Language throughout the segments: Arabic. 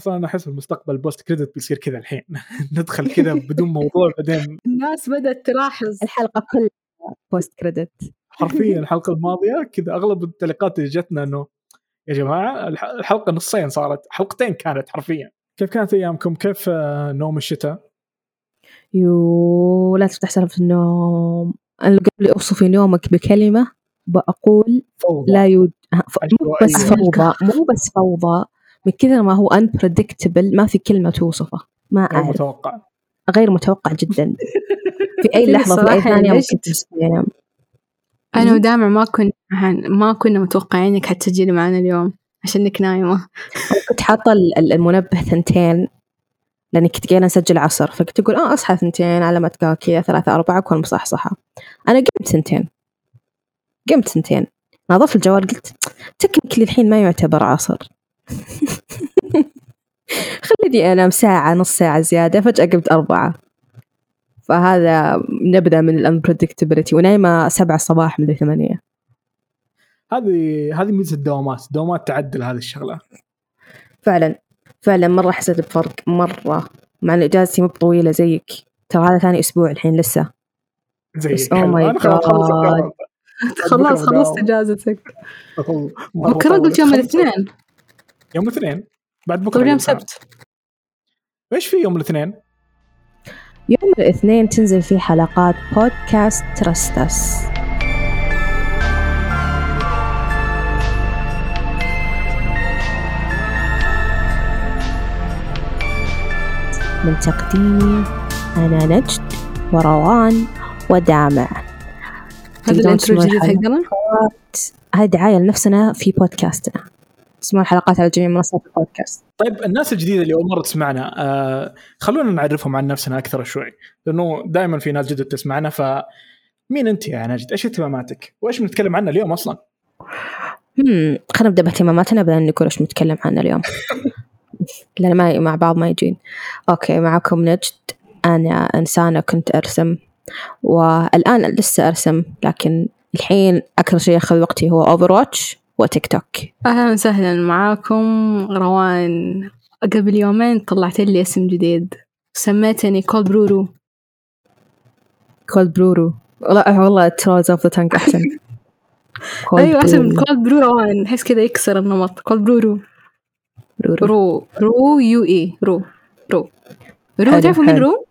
أصلا أنا أحس المستقبل post credit بيصير كذا الحين. ندخل كذا بدون موضوع بعدين الناس بدأت تلاحظ. الحلقة كلها post credit حرفيا الحلقة الماضية كذا أغلب التعليقات اللي جتنا إنه يا جماعة الح- الحلقة نصين صارت حلقتين كانت حرفيا. كيف كانت أيامكم؟ كيف آه، نوم الشتاء؟ يو لا تفتح سالفة النوم. أنا قبل أوصف يومك بكلمة بقول فوضى. لا يوجد مو بس عشوائية. فوضى مو بس فوضى. من كثر ما هو unpredictable ما في كلمة توصفه ما غير أعرف. متوقع. غير متوقع جدا. في أي لحظة في أي ثانية ليش؟ ممكن ينام أنا ودامع ما كنا ما كنا متوقعين إنك حتسجلي معنا اليوم عشانك نايمة. كنت حاطة ال- ال- المنبه ثنتين لأني كنت قايلة نسجل عصر فكنت أقول آه أصحى ثنتين على ما كذا ثلاثة أربعة أكون مصحصحة أنا قمت ثنتين. قمت ثنتين. نظفت الجوال قلت تكنيكلي الحين ما يعتبر عصر. خليني أنام ساعة نص ساعة زيادة فجأة قمت أربعة. فهذا نبدأ من الانبريدكتبلتي ونايمة سبعة الصباح مدري ثمانية هذه هذه ميزة الدوامات، الدوامات تعدل هذه الشغلة. فعلا فعلا مرة حسيت بفرق مرة. مع إن إجازتي مو طويلة زيك. ترى هذا ثاني أسبوع الحين لسه. زي بس oh حلو. my أنا خلاص خلصت. إجازتك. بكرة. قلت يوم. الاثنين. يوم الاثنين بعد بكرة طيب يوم يوم ثاني. سبت. إيش في يوم الاثنين؟ يوم الاثنين تنزل فيه حلقات بودكاست ترستس من تقديمي أنا نجد وروان ودامع. هذا الانترو الجديد حقنا؟ هذه دعاية لنفسنا في بودكاستنا تسمعون الحلقات على جميع منصات البودكاست طيب الناس الجديدة اللي أول مرة تسمعنا آه خلونا نعرفهم عن نفسنا أكثر شوي لأنه دائما في ناس جدد تسمعنا ف مين أنت يا نجد؟ إيش اهتماماتك؟ وإيش بنتكلم عنه اليوم أصلا؟ هم خلينا نبدأ باهتماماتنا بعدين نقول إيش بنتكلم عنه اليوم لأن ما مع بعض ما يجين okay معكم نجد أنا إنسانة كنت أرسم والآن لسه أرسم لكن الحين أكثر شيء ياخذ وقتي هو Overwatch وتيك توك. أهلا وسهلا معاكم. روان قبل يومين طلعت لي اسم جديد. سميتني cold brew رو cold brew رو لا والله rolls off the tongue أحسن. من brew. كول برو روان. أحس كذا يكسر النمط. كول برورو برورو. رو رو. يو إي. رو رو. رو تعرفوا حلو. رو؟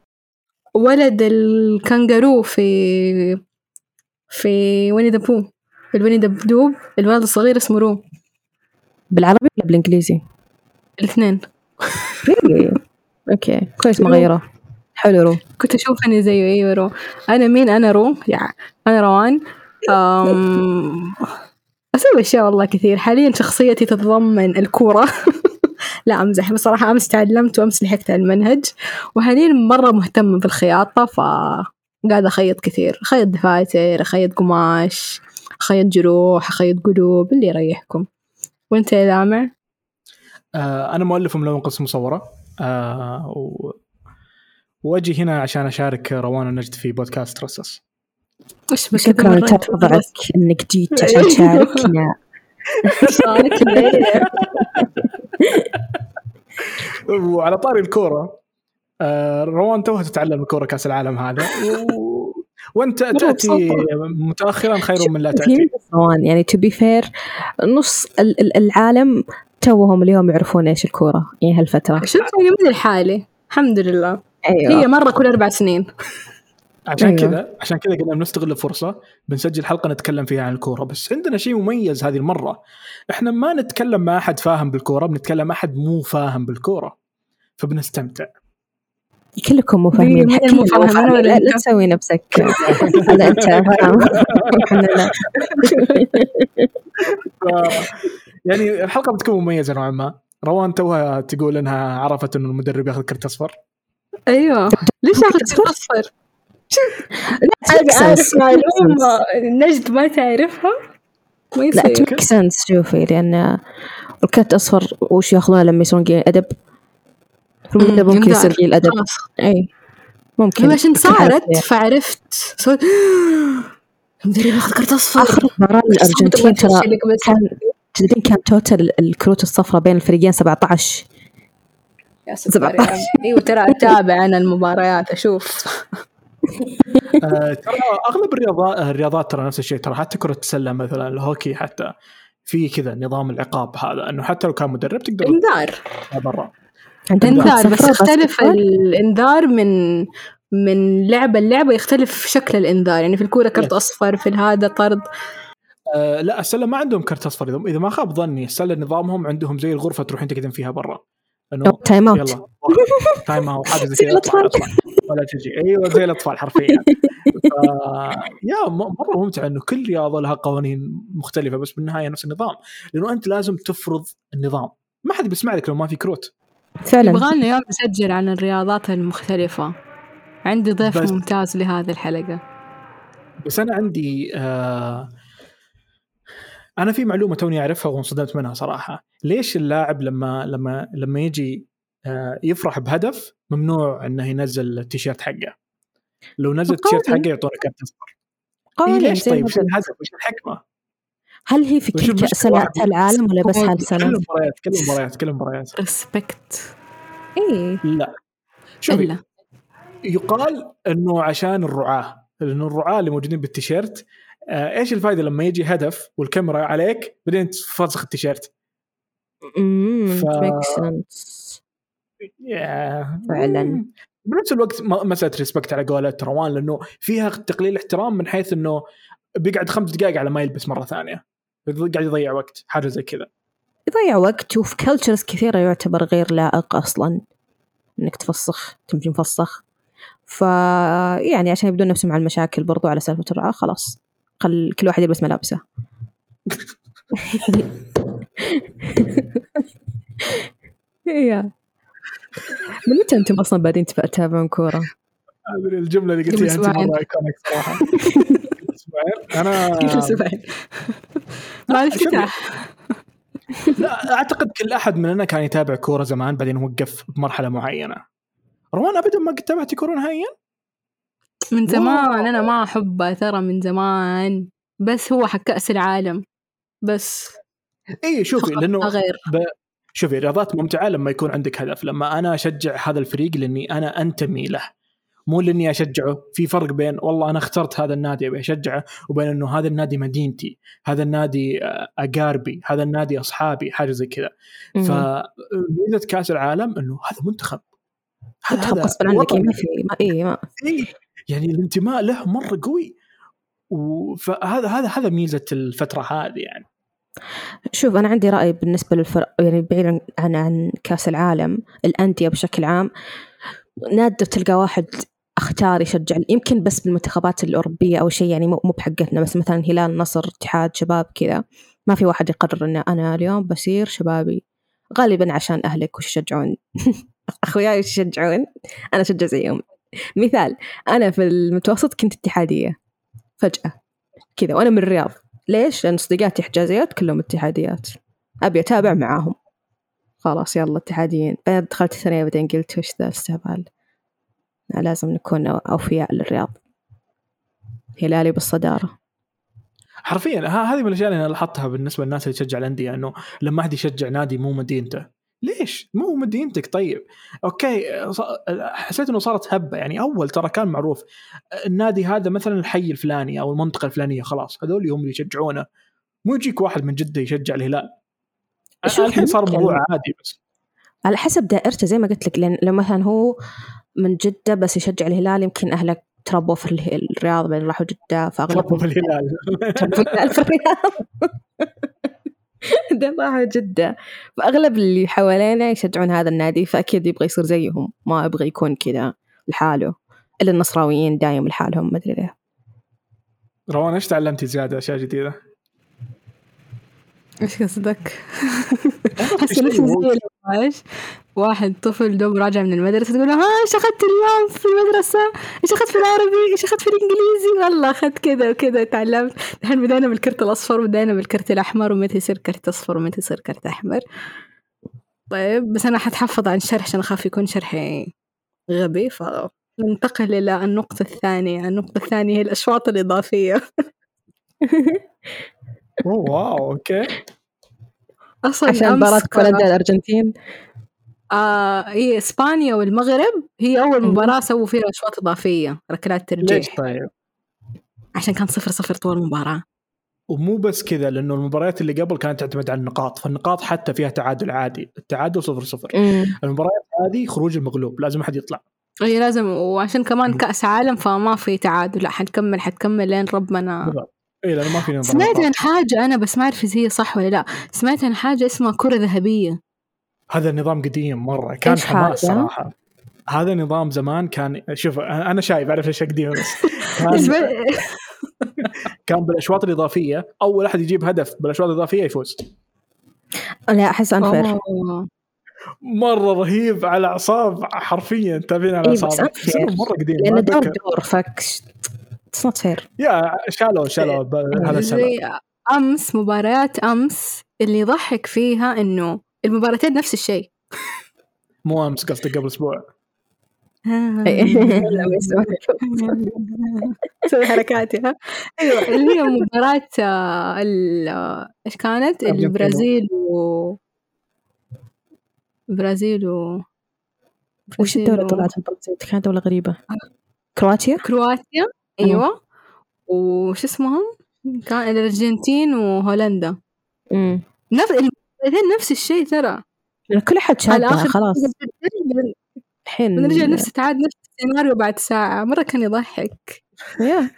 ولد الكنغارو في في ويني ذا بو الويني ذا بدوب الولد الصغير اسمه رو بالعربي ولا بالإنجليزي؟ الاثنين? أوكي كويس ما. غيره حلو رو كنت أشوف أني زيه. أيوة رو أنا مين؟ أنا رو يعني أنا روان. أم... أسوي أشياء والله كثير. حاليا شخصيتي تتضمن الكورة. لا أمزح. بصراحة أمس تعلمت وأمس لحقت على المنهج. وحاليا مرة مهتمة بالخياطة ف قاعدة أخيط كثير. أخيط دفاتر أخيط قماش. أخيط جروح أخيط قلوب اللي يريحكم. وأنت يا لامع آه أنا مؤلف وملون قصه مصورة. آه و... وأجي هنا عشان أشارك روان النجد في بودكاست رصص وش شكرا لتفضلك إنك جيت عشان تشاركنا. وعلى طاري الكورة. آه روان توها تتعلم الكوره كأس العالم هذا. و... وأنت تأتي متاخرا خير من لا في تاتي يعني تو بي فير نص ال- ال- العالم توهم اليوم يعرفون إيش الكورة يعني هالفترة. شفت يعني مثل حالي الحمد لله. أيوه. هي مرة كل أربع سنين. عشان أيوة. كذا عشان كذا قلنا بنستغل الفرصة بنسجل حلقة نتكلم فيها عن الكورة. بس عندنا شيء مميز هذه المرة. إحنا ما نتكلم مع أحد فاهم بالكورة بنتكلم مع أحد مو فاهم بالكورة. فبنستمتع. كلكم مو مين- فاهمين مين كلنا لا؟ لا تسوي نفسك. هذا أنت الحمد لله. يعني الحلقة بتكون مميزة نوعا ما. روان توها تقول إنها عرفت إنه المدرب ياخذ كرت أصفر. أيوة. ليش أخذ أصفر؟ أصفر؟ make أعرف sense. معلومة نجد ما تعرفها. ما لا تميك سنس شوفي لأن الكرت أصفر وش ياخذونه لما يصيرون أدب. ممكن إنذار. يصير قليل ادب خلاص أي. ممكن. عشان صارت. فعرفت. سويت المدرب ياخذ كرت أصفر آخر مباراة الأرجنتين ترى كان تدرين كان total الكروت الصفراء بين الفريقين 17 يا سكر يا عم. أيوه ترى أتابع أنا المباريات أشوف. آه، ترى أغلب الرياضات الرياضات ترى نفس الشيء. ترى حتى كرة السلة مثلا الهوكي حتى. في كذا نظام العقاب هذا إنه حتى لو كان مدرب تقدر انذار برا إنذار بس يختلف. الإنذار من من لعبة لعبة يختلف شكل الإنذار. يعني في الكورة كرت yes. أصفر في هذا طرد. آه لا السلة ما عندهم كرت أصفر. اذا إذا ما خاب ظني السلة نظامهم عندهم زي الغرفة تروحين تقدم فيها برا. إنه time out يلا time out حاجة زي كذا اطلع الأطفال. اطلع ولا تجي أيوه زي الأطفال حرفيا. ف... يا مرة ممتع إنه كل رياضة لها قوانين مختلفة بس بالنهاية نفس النظام. لأنه أنت لازم تفرض النظام. ما حد بيسمع لك لو ما في كروت. فعلا. يبغالنا يوم نسجل عن الرياضات المختلفة. عندي ضيف بس- ممتاز لهذه الحلقة. بس أنا عندي آه أنا في معلومة توني أعرفها وانصدمت منها صراحة. ليش اللاعب لما لما لما يجي آه يفرح بهدف ممنوع إنه ينزل التيشيرت حقه؟ لو نزل التيشيرت. حقه يعطونه كرت أصفر. إيه قوانين ليش؟ زي طيب. الهدف؟ وش الحكمة؟ هل هي في كل كأس العالم ولا بس هالسنة؟ كل المباريات كل المباريات كل المباريات. ريسبكت إيه. لا. شوفي إلا. يقال إنه عشان الرعاة لأنه الرعاة اللي موجودين بالتيشيرت آه إيش الفائده لما يجي هدف والكاميرا عليك بعدين تفسخ التيشيرت؟ ف- فعلاً. بنفس الوقت م- مسألة ريسبكت على قولة روان لأنه فيها تقليل احترام من حيث إنه بيقعد خمس دقائق على ما يلبس مرة ثانية. قاعد يضيع وقت حاجة زي كذا. يضيع وقت وفي كلتشرز كثيرة يعتبر غير لائق أصلا إنك تفسخ تمشي مفسخ. ف يعني عشان يبدون نفسهم على المشاكل برضو على سالفة الرعاة خلاص. خل كل واحد يلبس ملابسه. يا. من متى أنتم أصلا بعدين تتابعون كورة؟ هذه الجملة اللي قلتيها انت. مره ايكونيك صراحة. أنا مع الافتتاح لا أعتقد كل أحد مننا كان يتابع كورة زمان بعدين وقف بمرحلة معينة. روان ابدا ما قد تابعتي كورة نهائيا؟ من زمان أنا ما احبها ترى من زمان. بس هو حق كأس العالم. بس اي شوفي لأنه غير. ب... شوفي الرياضات ممتعة لما يكون عندك هدف. لما أنا أشجع هذا الفريق لأني أنا أنتمي له. مو لإني أشجعه في فرق بين والله أنا اخترت هذا النادي أبي أشجعه وبين إنه هذا النادي مدينتي هذا النادي آه، أقاربي هذا النادي أصحابي حاجة زي كذا. فميزة كأس العالم إنه هذا منتخب. هذا غصبا عنك وطن. ما في ما إيه ما إيه، يعني الانتماء له مرة قوي. فهذا هذا هذا ميزة الفترة هذه يعني. شوف أنا عندي رأي بالنسبة للفرق يعني بعيدا عن عن كأس العالم الأندية بشكل عام نادر تلقى واحد أختار يشجع يمكن بس بالمنتخبات الأوروبية أو شيء يعني مو بحقتنا بس مثلا هلال نصر اتحاد شباب كذا. ما في واحد يقرر إن أنا اليوم بصير شبابي. غالبا عشان أهلك وش يشجعون. أخوياي وش يشجعون؟ أنا أشجع زيهم. مثال أنا في المتوسط كنت اتحادية. فجأة. كذا وأنا من الرياض. ليش؟ لأن صديقاتي حجازيات كلهم اتحاديات. أبي أتابع معاهم. خلاص يلا اتحاديين. بعدين دخلت الثانية بعدين قلت وش ذا الاستهبال؟ لازم نكون أوفياء للرياض. هلالي بالصدارة. حرفيا هذه من الأشياء اللي أنا لاحظتها بالنسبة للناس اللي تشجع الأندية إنه لما أحد يشجع نادي مو مدينته ليش؟ مو مدينتك طيب. أوكي حسيت إنه صارت هبة يعني أول ترى كان معروف النادي هذا مثلا الحي الفلاني أو المنطقة الفلانية خلاص هذول هم اللي يشجعونه. مو يجيك واحد من جدة يشجع الهلال. الحين صار. الموضوع عادي بس. على حسب دائرته زي ما قلت لك لأن لو مثلا هو من جدة بس يشجع الهلال يمكن أهله تربوا في الرياض بعدين راحوا جدة تربوا فأغلبهم في الهلال. تربوا في الهلال في الرياض. بعدين راحوا جدة. فأغلب اللي حوالينا يشجعون هذا النادي فأكيد يبغى يصير زيهم. ما يبغى يكون كذا لحاله. إلا النصراويين دايم لحالهم ما أدري ليه. روان إيش تعلمتي زيادة أشياء جديدة؟ إيش قصدك؟ لما إيش واحد طفل دوب راجع من المدرسة تقول له ها إيش أخذت اليوم في المدرسة؟ إيش أخذت في العربي؟ إيش أخذت في الإنجليزي؟ والله أخذت كذا وكذا تعلمت الحين بدينا بالكرت الأصفر وبدينا بالكرت الأحمر ومتى يصير كرت أصفر ومتى يصير كرت أحمر طيب بس أنا حتحفظ عن الشرح عشان أخاف يكون شرحي غبي فننتقل إلى النقطة الثانية النقطة الثانية هي الأشواط الإضافية أوه، wow okay. أصلا عشان مباراة بولندا الأرجنتين. آه هي إسبانيا والمغرب هي أول مباراة سووا فيها أشواط إضافية ركلات ليش ترجيح طيب؟ عشان كان صفر صفر طول المباراة. ومو بس كذا لأنه المباريات اللي قبل كانت تعتمد على النقاط فالنقاط حتى فيها تعادل عادي التعادل صفر صفر. مم. المباريات هذه خروج المغلوب لازم أحد يطلع. اي لازم وعشان كمان. كأس عالم فما في تعادل لا حنكمل حتكمل لين ربنا. بالضبط. اي لأنه ما في نظام سمعت. عن حاجة أنا بس ما أعرف إذا هي صح ولا لا سمعت عن حاجة اسمها كرة ذهبية هذا النظام قديم مرة كان حماس؟ صراحة هذا نظام زمان كان شوف أنا شايف أعرف إيش قديم بس كان, كان بالأشواط الإضافية أول أحد يجيب هدف بالأشواط الإضافية يفوز لا احس unfair أوه. مرة رهيب على أعصاب حرفيا تابعين على إيه، اعصاب. إنه مرة قديم ما لأنه دور. دور فك it's not fair يا شالوا شالوا هذا أمس مباريات أمس اللي يضحك فيها إنه المباراتين نفس الشيء. مو أمس قصدي قبل أسبوع. سوي حركاتي ها؟ أيوه اللي هي مباراة آه، ال- آه، إيش كانت؟ البرازيل و البرازيل و وش برازيل الدولة طلعت البرازيل؟ كانت دولة غريبة. كرواتيا؟ كرواتيا. أيوه. وش اسمهم؟ كان الأرجنتين وهولندا. امم نفس المباراتين نفس الشيء ترى. كل أحد على شادها خلاص. الحين بنرجع نفس تعاد نفس السيناريو بعد ساعة. مرة كان يضحك. يا.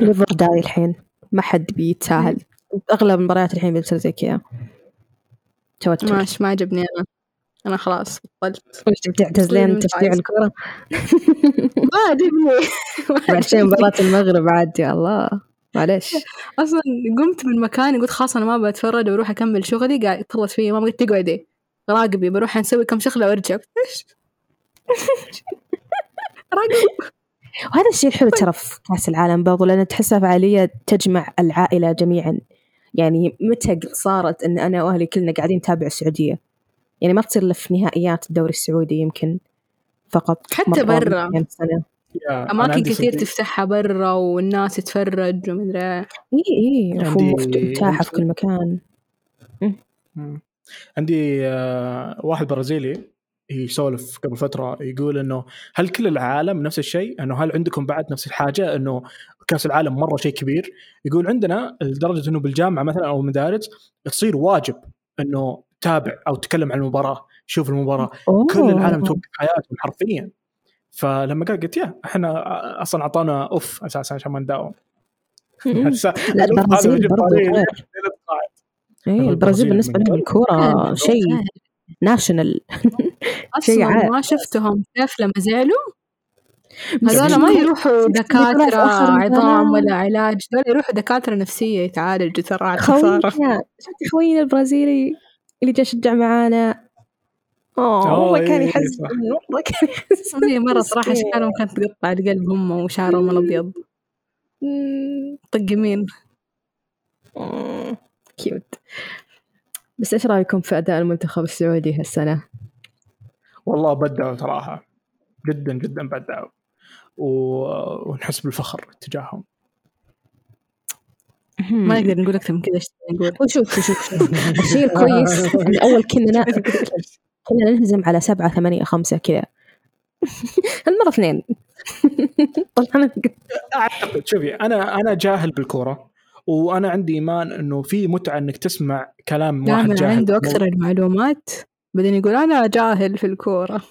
ليفر داي الحين. ما حد بيتساهل. أغلب المباريات الحين بتصير زي كذا. توتر. ماش ما عجبني أنا. أنا خلاص بطلت وش بتعتزلين تشجيع. الكرة؟ ما عجبني ما بعد شيء عجبني. مباراة المغرب عاد يا الله. معلش أصلا قمت من مكاني قلت خلاص أنا ما بتفرج بروح أكمل شغلي قاعد اتصلت فيا ماما قلت تقعدي راقبي بروح نسوي كم شغلة وأرجع. إيش راقب. وهذا الشيء الحلو ترى في كأس العالم برضو لأن تحسها فعالية تجمع العائلة جميعا. يعني متى صارت أن أنا وأهلي كلنا قاعدين نتابع السعودية؟ يعني ما تصير إلا في نهائيات الدوري السعودي يمكن فقط حتى برا. أماكن كثير تفتحها برا والناس تتفرج ومدري إي عندي- متاحة في كل مكان مم. عندي آه، واحد برازيلي يسولف قبل فترة يقول إنه هل كل العالم نفس الشيء؟ إنه هل عندكم بعد نفس الحاجة؟ إنه كأس العالم مرة شيء كبير يقول عندنا لدرجة إنه بالجامعة مثلا أو المدارس تصير واجب انه تابع أو تتكلم عن المباراة، شوف المباراة، كل أوه. العالم توقف حياتهم حرفيا. فلما قال قلت يا إحنا أصلا أعطانا أوف أساسا عشان ما نداوم. لا البرازيل. إيه البرازيل من لهم قبل. الكورة شيء ناشونال أصلا. ما شفتهم كيف لما زعلوا هذول ما يروحوا دكاترة عظام. ولا علاج دول يروحوا دكاترة نفسية يتعالجوا ترى على الخسارة خوينا شفت خوينا البرازيلي اللي جا شجع معانا أوه أوه، والله كان إيه، يحزن صح. والله كان هي مرة صراحة مسكين. أشكالهم كانت تقطع القلب هم وشعرهم الأبيض مم. طقمين مم. كيوت بس إيش رأيكم في أداء المنتخب السعودي هالسنة؟ والله بدعوا صراحة جدا جدا بدعوا ونحس بالفخر تجاههم. ما نقدر نقول أكثر من كذا إيش نقول. وشوف شوف شوف الشيء الكويس ان اول كنا كنا نهزم على سبعة ثمانية خمسة كذا. المرة اثنين. طلعنا أعتقد شوفي أنا أنا جاهل بالكورة وأنا عندي إيمان إنه في متعة إنك تسمع كلام واحد جاهل. عنده أكثر المعلومات بعدين يقول أنا جاهل في الكورة.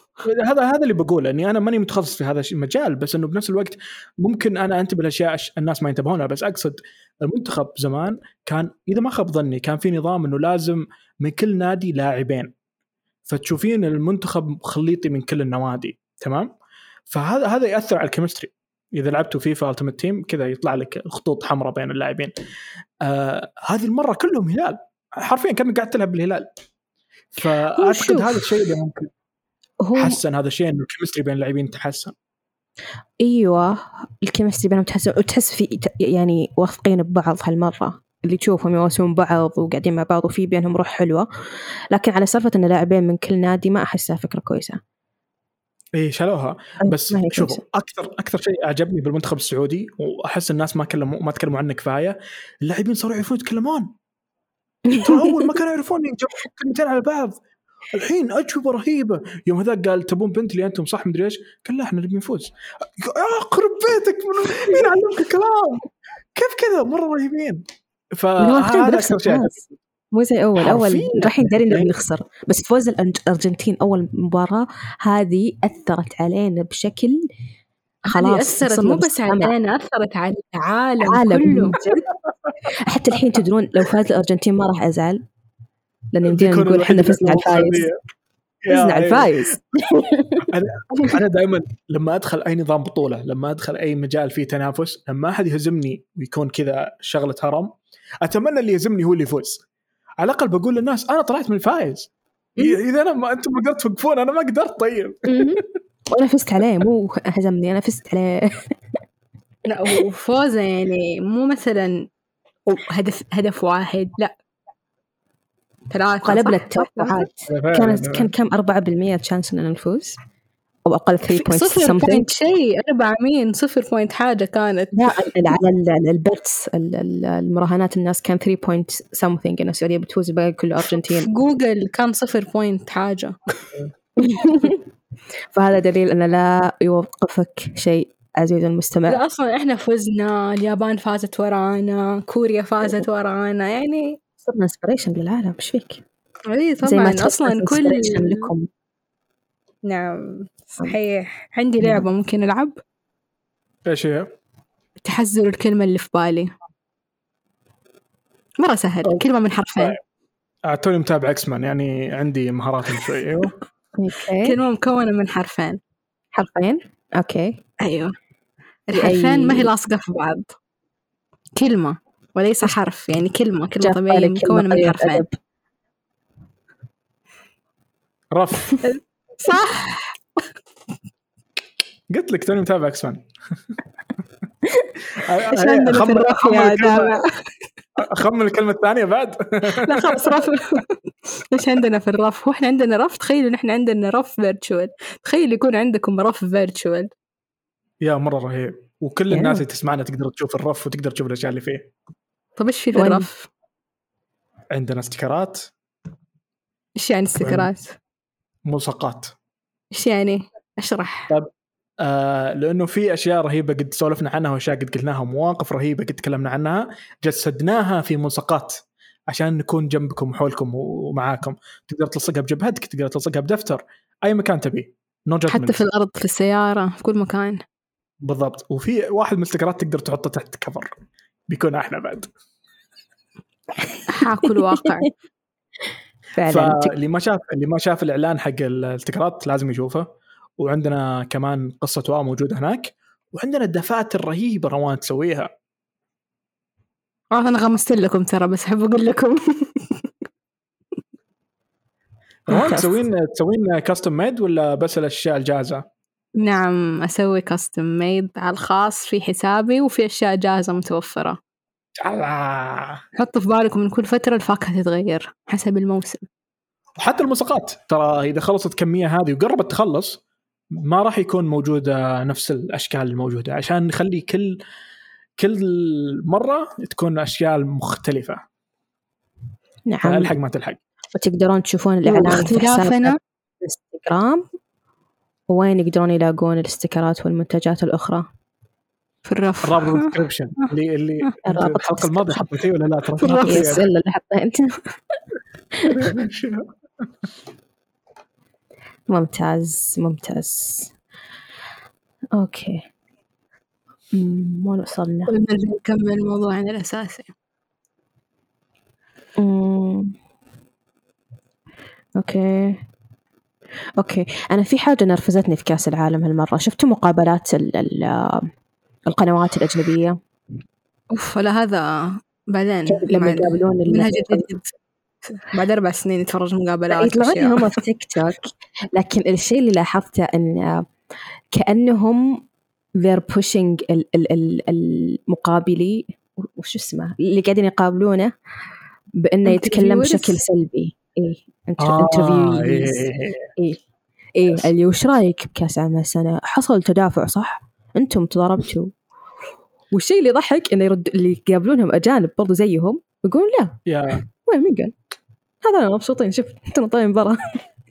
هذا هذا اللي بقوله إني أنا ماني متخصص في هذا المجال بس إنه بنفس الوقت ممكن أنا أنتبه لأشياء الناس ما ينتبهون لها بس أقصد المنتخب زمان كان إذا ما خاب ظني كان في نظام إنه لازم من كل نادي لاعبين. فتشوفين المنتخب خليطي من كل النوادي تمام؟ فهذا هذا يأثر على ال chemistry. إذا لعبتوا فيفا ال ultimate team كذا يطلع لك خطوط حمراء بين اللاعبين. آه هذه المرة كلهم هلال. حرفيا كأنك قاعد تلعب بالهلال. فأعتقد. هذا الشيء اللي ممكن هو حسن هذا الشيء إنه ال chemistry بين اللاعبين تحسن. إيوه ال chemistry بينهم تحس وتحس في يعني واثقين ببعض هالمرة. اللي تشوفهم يواسون بعض وقاعدين مع بعض وفي بينهم روح حلوة. لكن على سالفة إن لاعبين من كل نادي ما احسها فكرة كويسة. اي شالوها. بس شوفوا كويسة. أكثر أكثر شيء أعجبني بالمنتخب السعودي وأحس الناس ما كلموا ما تكلموا عنه كفاية اللاعبين صاروا يعرفون يتكلمون. ترى أول ما كانوا يعرفون كلمتين على بعض. الحين أجوبة رهيبة. يوم هذاك قال تبون بنت اللي أنتم صح؟ مدري إيش. قال لا إحنا نبي نفوز. يا اخرب بيتك من- مين علمك الكلام؟ كيف كذا؟ مرة رهيبين. فهذا أكثر شيء. مو زي أول. أول. رايحين دارين يعني- نبي نخسر بس فوز الأرجنتين أول مباراة هذه أثرت علينا بشكل خلاص وصلنا مو بس. علينا أثرت على العالم عالم. كله. حتى الحين تدرون لو فاز الأرجنتين ما راح أزعل. لأن يمدينا بيكون نقول إحنا فزنا على الفايز. فزنا على. الفايز. أنا دائما لما أدخل أي نظام بطولة لما أدخل أي مجال فيه تنافس لما أحد يهزمني ويكون كذا شغلة هرم أتمنى اللي يهزمني هو اللي يفوز. على الأقل بقول للناس أنا طلعت من الفايز. إذا أنا ما أنتم ما قدرت توقفون أنا ما قدرت طيب. وأنا فزت عليه مو هزمني أنا فزت عليه. لا وفوزه يعني مو مثلا هدف هدف واحد لا. ثلاثة قلبنا؟ التوقعات. كانت كان كم 4% chance إننا نفوز؟ أو أقل 3 point صفر something. point شيء أربعة مين؟ صفر بوينت حاجة كانت. لا على ال- ال- ال bets ال- ال- المراهنات الناس كان 3 point something. ان السعودية بتفوز الباقي كله أرجنتين. جوجل كان صفر point حاجة. فهذا دليل ان لا يوقفك شيء عزيزي المستمع. لا أصلا إحنا فزنا اليابان فازت ورانا كوريا فازت ورانا يعني صرنا انسبريشن للعالم إيش فيك؟ اي زي ما طبعا أصلا كل لكم. نعم صحيح. عندي لعبة ممكن ألعب إيش هي؟ تحزر الكلمة اللي في بالي. مرة سهل كلمة من حرفين. آه، توني متابع إكس مان يعني عندي مهارات شوي أيوه. okay. كلمة مكونة من حرفين. حرفين؟ okay. أيوه. الحرفين ما هي أي- لاصقة في بعض. كلمة. وليس حرف يعني كلمة كلمة طبيعية مكونة من حرفين. رف. صح. قلت لك توني متابع إكس مان إيش عندنا في أخمن- الرف أخمن يا الكلمة- جامع أخمن الكلمة الثانية بعد. لا خلاص رف. إيش عندنا في الرف. هو إحنا عندنا رف؟ تخيلوا نحن عندنا رف virtual تخيل يكون عندكم رف فيرتشوال يا مرة رهيب. وكل. الناس اللي تسمعنا تقدر تشوف الرف وتقدر تشوف الأشياء اللي فيه. طب إيش في؟ الرف؟ عندنا sticker ات. إيش يعني sticker ات؟ ملصقات. إيش يعني؟ أشرح. آه لأنه في أشياء رهيبة قد سولفنا عنها وأشياء قد قلناها مواقف رهيبة قد تكلمنا عنها جسدناها في ملصقات عشان نكون جنبكم وحولكم ومعاكم. تقدر تلصقها بجبهتك تقدر تلصقها بدفتر أي مكان تبي. no no حتى في الأرض في السيارة في كل مكان. بالضبط. وفي واحد من ال sticker ات تقدر تحطه تحت cover بيكون أحلى بعد. حاكل واقع. فعلا. فاللي ما شاف اللي ما شاف الإعلان حق ال sticker ات لازم يشوفه. وعندنا كمان قصة wow موجودة هناك. وعندنا دفاتر رهيبه روان تسويها. أنا غمست لكم ترى بس أحب أقول لكم. روان. تسوين تسوين كاستم ميد ولا بس الأشياء الجاهزة؟ نعم أسوي كاستم ميد على الخاص في حسابي وفي أشياء جاهزة متوفرة. الله. حطوا في بالكم من كل فترة الفاكهة تتغير حسب الموسم. وحتى الملصقات ترى إذا خلصت الكميه هذه وقربت تخلص ما راح يكون موجودة نفس الأشكال الموجودة عشان نخلي كل كل مرة تكون أشياء مختلفة. نعم. فالحق ما تلحق. وتقدرون تشوفون الإعلان في حساب واختلافنا؟ الانستغرام. وين يقدرون يلاقون ال sticker ات والمنتجات الأخرى؟ في الرف. الرابط بال description اللي اللي الرابط الحلقة الماضية حطيتيه ولا لا؟ ترى في الرابط. yes الا اللي حطه انت ممتاز ممتاز. okay. أمم، وين وصلنا؟ نرجع نكمل موضوعنا الأساسي. أمم. okay. okay. أنا في حاجة نرفزتني في كأس العالم هالمرة. شفتوا مقابلات ال ال القنوات الأجنبية؟ أوف لا هذا بعدين. لما يقابلون منهج جديد. بعد أربع سنين نتفرج مقابلات يطلعون. هم في تيك توك. لكن الشيء اللي لاحظته إن كأنهم they're pushing ال ال ال المقابلي وش اسمه؟ اللي قاعدين يقابلونه بإنه يتكلم؟ بشكل سلبي. اي آه، interview إيه، اي اي اللي وش رأيك بكأس عام السنة؟ حصل تدافع صح؟ أنتم تضاربتوا. والشيء اللي ضحك إنه يرد اللي يقابلونهم أجانب برضو زيهم يقولون لا. يا. وين مين قال؟ هذا مبسوطين. شوف أنتم طالعين برا.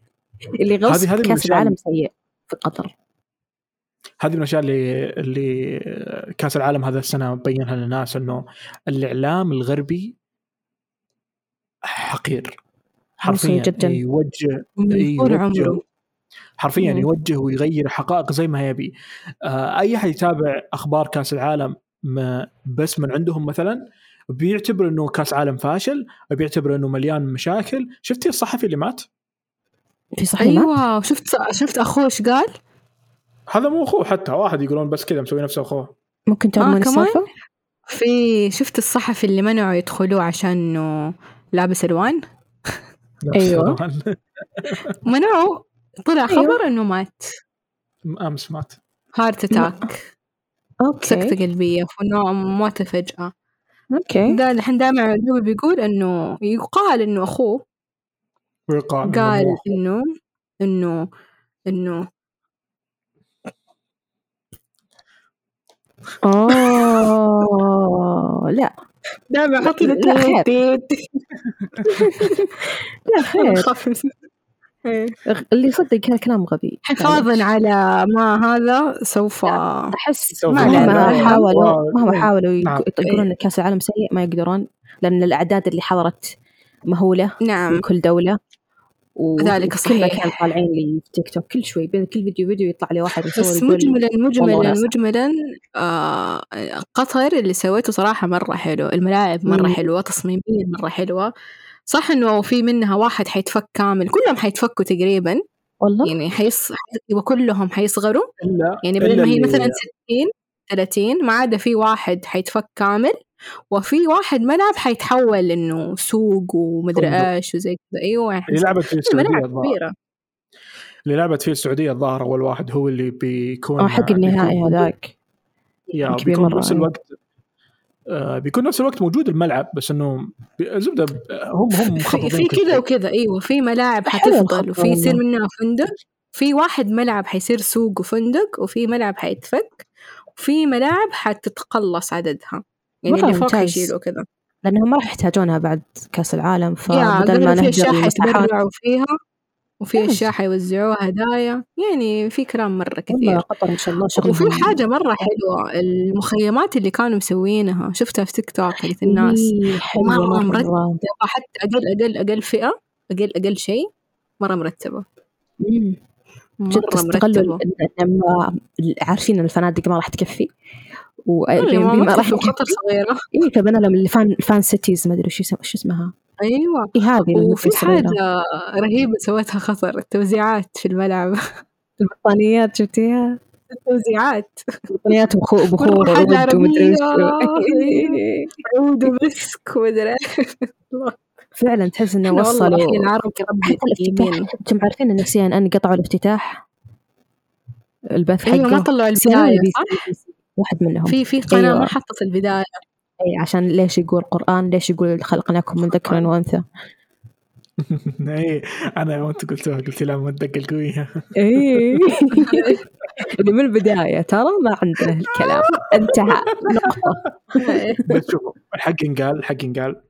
اللي غصب الأشياء العالم سيء في قطر. هذه من الاشياء اللي اللي كأس العالم هذا السنة بينها للناس إنه الإعلام الغربي حقير. حرفيا جداً. يوجه من طول عمره حرفيا مم. يوجه ويغير حقائق زي ما يبي آه، أي أحد يتابع أخبار كأس العالم ما بس من عندهم مثلا بيعتبر إنه كأس عالم فاشل بيعتبر إنه مليان مشاكل شفتي الصحفي اللي مات في صحيح. أيوه شفت شفت أخوه إيش قال؟ هذا مو أخوه حتى واحد يقولون بس كذا مسوي نفسه أخوه ممكن تعود آه،؟ السالفة في شفت الصحفي اللي منعوا يدخلوه عشان لابس ألوان أيوة. منعوا طلع أيوة. خبر إنه مات. امس مات. heart attack أوكي. سكتة قلبية. وانه موتة فجأة. أوكي. ده الحين دائما الجو بيقول إنه يقال إنه أخوه ويقال إنه قال. إنه إنه إنه اوه لا. دائما أحط لا، لا، خير. لا خير. خفف اللي يصدق كلام غبي. حفاظا على ما هذا سوف أحس مهما. حاولوا مهما و- حاولوا نعم. يقولون إن كأس العالم سيء ما يقدرون لأن الأعداد اللي حضرت مهولة نعم. من كل دولة. ذلك وكل صحيح. مكان طالعين لي في تيك توك كل شوي بين كل فيديو فيديو يطلع لي واحد يصور بس مجملا مجملا مجملا آه قطر اللي سويته صراحة مرة حلو الملاعب مرة مم. حلوة تصميميا مرة حلوة. صح إنه في منها واحد حيتفك كامل كلهم حيتفكوا تقريبا. والله؟ يعني حيص وكلهم حيصغروا. إلا يعني بدل ما هي مثلا 60 30 ما عدا في واحد حيتفك كامل. وفي واحد ملعب حيتحول إنه سوق ومدري. إيش وزي كذا أيوه يعني اللي لعبت فيه السعودية كبيرة اللي لعبت فيه السعودية الظاهر أول واحد هو اللي بيكون آه حق النهائي هذاك يا كبير بيكون بنفس أيوة. الوقت آه بيكون نفس الوقت موجود الملعب بس إنه زبدة ب- هم هم في, في كذا. وكذا أيوه في ملاعب حتفضل وفي يصير. منها فندق في واحد ملعب حيصير سوق وفندق وفي ملعب حيتفك وفي ملاعب حتتقلص عددها يعني اللي فوق ممتاز. حيشيلوا كذا. لأنهم ما راح يحتاجونها بعد كأس العالم فبدل ما قبل في نهجر أشياء حيتبرعوا فيها وفي. أشياء حيوزعوها هدايا يعني في كلام والله كثير. قطر ما شاء الله شغل وفي حاجة مرة حلوة المخيمات اللي كانوا مسوينها شفتها في تيك توك حقت الناس. مرة مرة مرتبة حتى أقل أقل أقل فئة أقل أقل شيء مرة مرتبة. مم. جد مرة استغلوا عارفين إن الفنادق ما راح تكفي؟ و أيوة، ما ما راح وقطر صغيرة. اي فبنى لهم ال fan ال fan cities ما أدري شو اسم- شو اسمها. أيوة. اي هذه وفي الصغيرة. حاجة رهيبة سوتها قطر التوزيعات في الملعب. البطانيات شفتيها؟ التوزيعات. بطانيات بخور و wood ومدري عربية. عود ومسك ومدري فعلا تحس إنه وصلوا العرب حتى الافتتاح أنتم عارفين سي ان أن قطعوا الافتتاح؟ البث ما حقه. طلعوا CNN البداية وبي صح؟ واحد منهم. في في قناة أيوة. ما حطت البداية. أي عشان ليش يقول قرآن ليش يقول خلقناكم من ذكر وأنثى. أي أنا يوم انت قلتوها قلت لا ما تدق القويه أي. اللي من البداية ترى ما عندنا الكلام. انتهى. نقطة. بس شوفوا الحق ينقال الحق ينقال.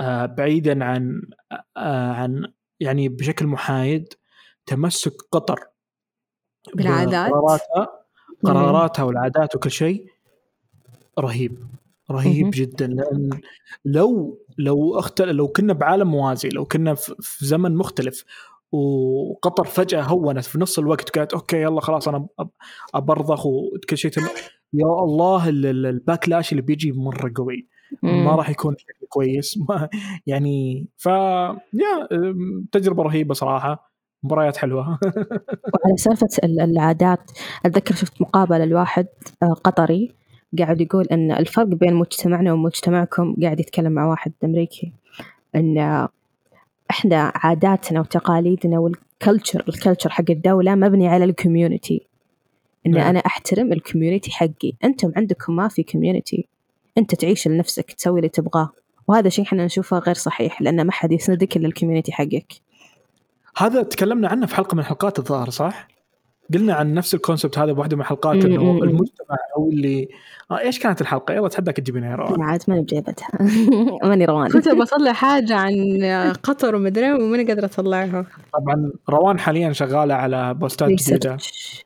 آه بعيدا عن آه عن يعني بشكل محايد تمسك قطر بالعادات. قراراتها والعادات وكل شيء رهيب رهيب. جدا. لأن لو لو اختل لو كنا بعالم موازي لو كنا في زمن مختلف وقطر فجأة هونت في نص الوقت وقالت أوكي يلا خلاص أنا أبرضخ وكل شيء تم يا الله ال- ال- ال backlash اللي بيجي مرة قوي. ما راح يكون كويس. ما يعني ف يا تجربة رهيبة صراحة. مباريات حلوة. وعلى سالفة ال- العادات أتذكر شفت مقابلة لواحد آه، قطري قاعد يقول أن الفرق بين مجتمعنا ومجتمعكم قاعد يتكلم مع واحد أمريكي أن إحنا عاداتنا وتقاليدنا وال culture ال culture حق الدولة مبني على ال community إن نعم. أنا أحترم ال community حقي. أنتم عندكم ما في community أنت تعيش لنفسك تسوي اللي تبغاه. وهذا شيء إحنا نشوفه غير صحيح لأن ما حد يسندك إلا ال community حقك. هذا تكلمنا عنه في حلقة من حلقات الظاهر صح؟ قلنا عن نفس ال concept هذا بواحدة من الحلقات إنه. المجتمع أو اللي آه إيش كانت الحلقة؟ يلا اتحداك تجيبينها يا روان عاد ماني بجيبتها ماني روان كنت بطلع حاجة عن قطر ومدري وماني قادرة أطلعها طبعا روان حاليا شغالة على posts جديدة.